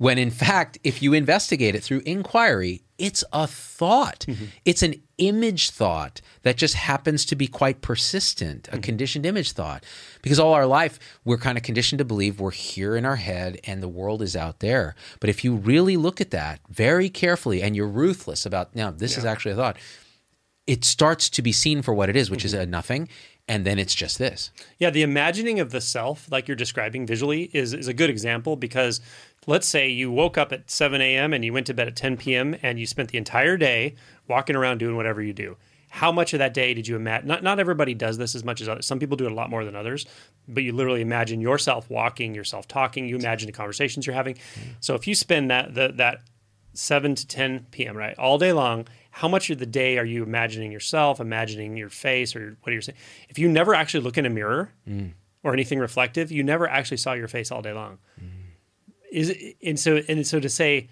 When in fact, if you investigate it through inquiry, it's a thought. Mm-hmm. It's an image thought that just happens to be quite persistent, a mm-hmm. conditioned image thought. Because all our life, we're kind of conditioned to believe we're here in our head and the world is out there. But if you really look at that very carefully and you're ruthless about, now, this is actually a thought, it starts to be seen for what it is, which is mm-hmm. a nothing. and then it's just this. Yeah, the imagining of the self, like you're describing visually, is, is a good example because let's say you woke up at 7 a.m. and you went to bed at 10 p.m. and you spent the entire day walking around doing whatever you do. How much of that day did you imagine? Not, not everybody does this as much as others. Some people do it a lot more than others, but you literally imagine yourself walking, yourself talking. You imagine the conversations you're having. So if you spend that the, that 7 to 10 p.m. right all day long, how much of the day are you imagining yourself, imagining your face, or what are you're saying? If you never actually look in a mirror Mm. or anything reflective, you never actually saw your face all day long. Is it, and so and so to say,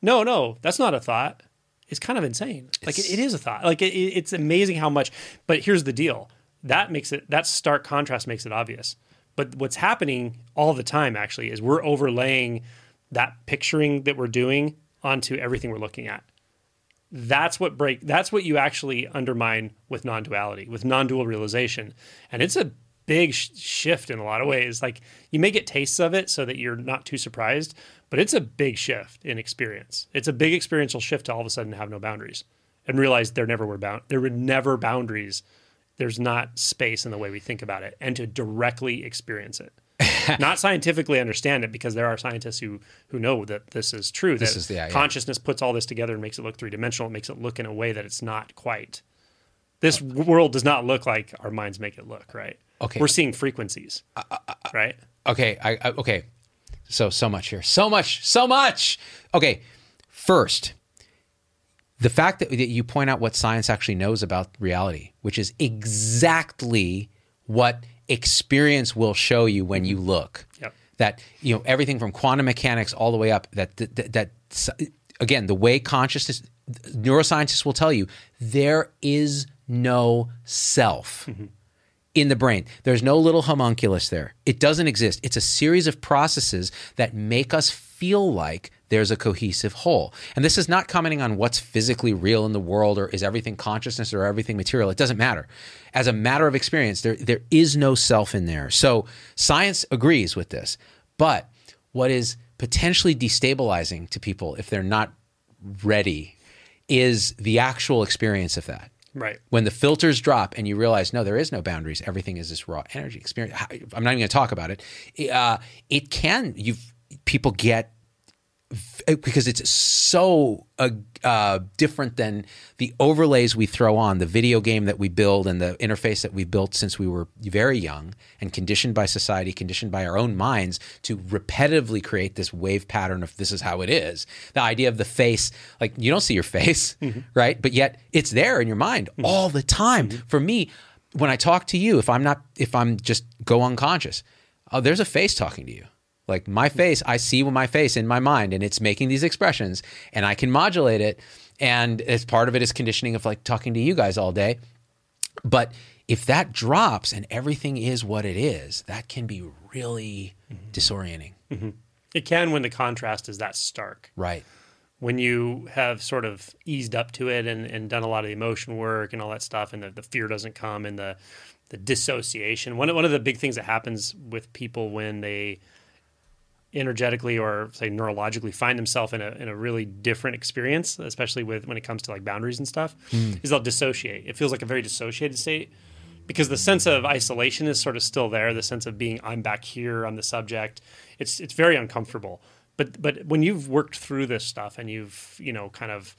no, no, that's not a thought. It's kind of insane. Like it, it is a thought. Like it- it's amazing how much. But here's the deal. That makes it. That stark contrast makes it obvious. But what's happening all the time actually is we're overlaying that picturing that we're doing onto everything we're looking at that's what break that's what you actually undermine with non-duality with non-dual realization and it's a big sh- shift in a lot of ways like you may get tastes of it so that you're not too surprised but it's a big shift in experience it's a big experiential shift to all of a sudden have no boundaries and realize there never were bound there were never boundaries there's not space in the way we think about it and to directly experience it not scientifically understand it because there are scientists who who know that this is true This that is the- yeah, yeah. consciousness puts all this together and makes it look three dimensional. It makes it look in a way that it's not quite. This world does not look like our minds make it look. Right. Okay. We're seeing frequencies. Uh, uh, uh, right. Okay, I, I okay. So so much here. So much. So much. Okay. First, the fact that, that you point out what science actually knows about reality, which is exactly what experience will show you when you mm-hmm. look. Yep. That you know everything from quantum mechanics all the way up. That that, that, that again, the way consciousness, neuroscientists will tell you there is no self mm-hmm. In the brain. There's no little homunculus there. It doesn't exist. It's a series of processes that make us feel like there's a cohesive whole. And this is not commenting on what's physically real in the world or is everything consciousness or everything material. It doesn't matter. As a matter of experience, there, there is no self in there. So science agrees with this. But what is potentially destabilizing to people if they're not ready is the actual experience of that Right. when the filters drop and you realize no there is no boundaries everything is this raw energy experience i'm not even going to talk about it uh, it can you people get because it's so uh, uh, different than the overlays we throw on the video game that we build and the interface that we built since we were very young and conditioned by society, conditioned by our own minds to repetitively create this wave pattern of this is how it is. The idea of the face, like you don't see your face, right? But yet it's there in your mind all the time. For me, when I talk to you, if I'm not, if I'm just go unconscious, oh, there's a face talking to you. Like my face, I see my face in my mind and it's making these expressions and I can modulate it. And as part of it is conditioning of like talking to you guys all day. But if that drops and everything is what it is, that can be really mm-hmm. disorienting. Mm-hmm. It can when the contrast is that stark. Right. When you have sort of eased up to it and, and done a lot of the emotion work and all that stuff, and the, the fear doesn't come and the the dissociation. One one of the big things that happens with people when they energetically or say neurologically find themselves in a in a really different experience, especially with when it comes to like boundaries and stuff, hmm. is they'll dissociate. It feels like a very dissociated state because the sense of isolation is sort of still there. The sense of being I'm back here, I'm the subject. It's it's very uncomfortable. But but when you've worked through this stuff and you've you know kind of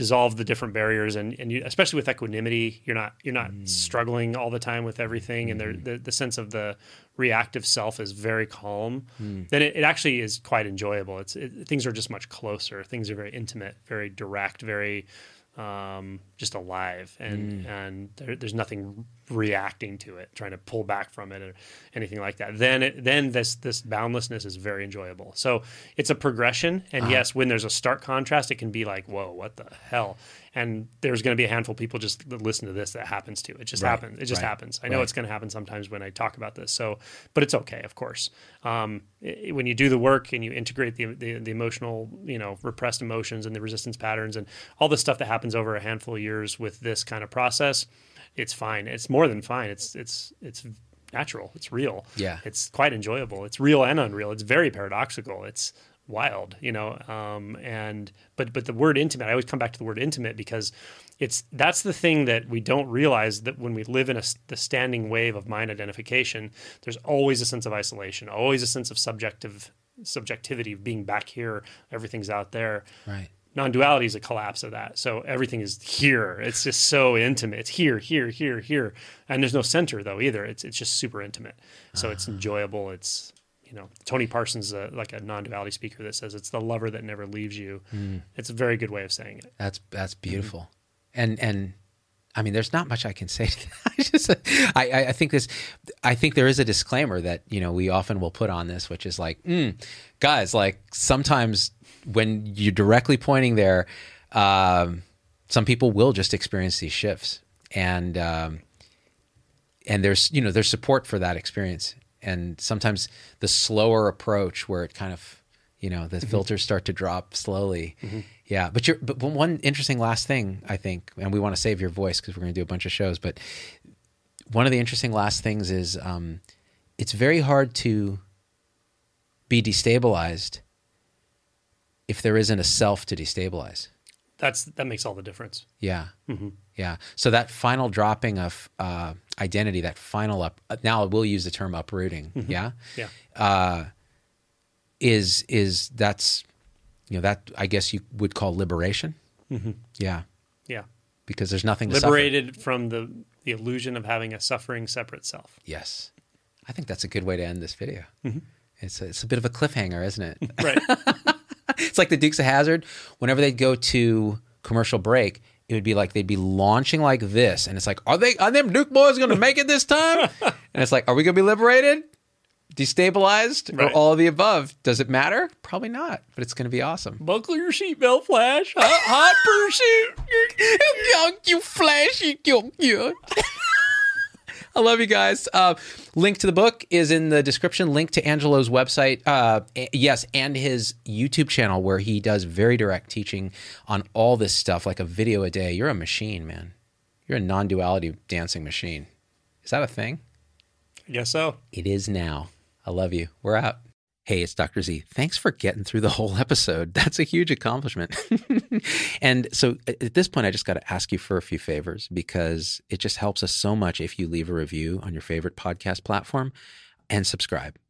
dissolve the different barriers and, and you, especially with equanimity you're not you're not mm. struggling all the time with everything and there, mm. the, the sense of the reactive self is very calm mm. then it, it actually is quite enjoyable. It's it, things are just much closer. Things are very intimate very direct very um, just alive and and there, there's nothing reacting to it trying to pull back from it or anything like that then it, then this this boundlessness is very enjoyable. So it's a progression and yes when there's a stark contrast it can be like whoa what the hell? And there's going to be a handful of people just that listen to this that happens to it. Just Right, happens it just right, happens. I know right. it's going to happen sometimes when i talk about this so but it's okay of course. Um, i- when you do the work and you integrate the, the the emotional you know repressed emotions and the resistance patterns and all the stuff that happens over a handful of years with this kind of process it's fine it's more than fine it's it's it's natural it's real Yeah. it's quite enjoyable it's real and unreal it's very paradoxical it's wild, you know. Um, and but but the word intimate, I always come back to the word intimate because it's that's the thing that we don't realize that when we live in a the standing wave of mind identification, there's always a sense of isolation, always a sense of subjective subjectivity of being back here, everything's out there. Right. Non-duality is a collapse of that. So everything is here. It's just so intimate. It's here, here, here, here, and there's no center though either. It's it's just super intimate. So it's enjoyable. It's you know Tony Parsons, uh, like a non-duality speaker, that says it's the lover that never leaves you. Mm. It's a very good way of saying it. That's that's beautiful, mm-hmm. and and I mean, there's not much I can say. I just, I, I think this, I think there is a disclaimer that you know we often will put on this, which is like, mm, guys, like sometimes when you're directly pointing there, um, some people will just experience these shifts, and um, and there's you know there's support for that experience, and sometimes the slower approach where it kind of you know the mm-hmm. filters start to drop slowly mm-hmm. Yeah but you're but one interesting last thing i think and we want to save your voice because we're going to do a bunch of shows but one of the interesting last things is um, it's very hard to be destabilized if there isn't a self to destabilize. That's that makes all the difference. Yeah. Mm-hmm. yeah. So that final dropping of uh, identity that final up now we'll use the term uprooting. Mm-hmm. yeah? Yeah. Uh, is is that's you know that I guess you would call liberation. Mm-hmm. Yeah, yeah, because there's nothing liberated from the the illusion of having a suffering separate self. Yes, I think that's a good way to end this video. Mm-hmm. It's a, it's a bit of a cliffhanger, isn't it? right. it's like the Dukes of Hazzard. Whenever they'd go to commercial break, it would be like they'd be launching like this, and it's like, are they are them Duke boys going to make it this time? and it's like, are we going to be liberated? Destabilized right. or all of the above. Does it matter? Probably not, but it's going to be awesome. Buckle your seatbelt, Flash. Hot, hot pursuit. you flashy. You. I love you guys. Uh, link to the book is in the description. Link to Angelo's website. Uh, yes, and his YouTube channel where he does very direct teaching on all this stuff, like a video a day. You're a machine, man. You're a non duality dancing machine. Is that a thing? I guess so. It is now. I love you. We're out. Hey, it's Dr. Z. Thanks for getting through the whole episode. That's a huge accomplishment. and so at this point, I just got to ask you for a few favors because it just helps us so much if you leave a review on your favorite podcast platform and subscribe.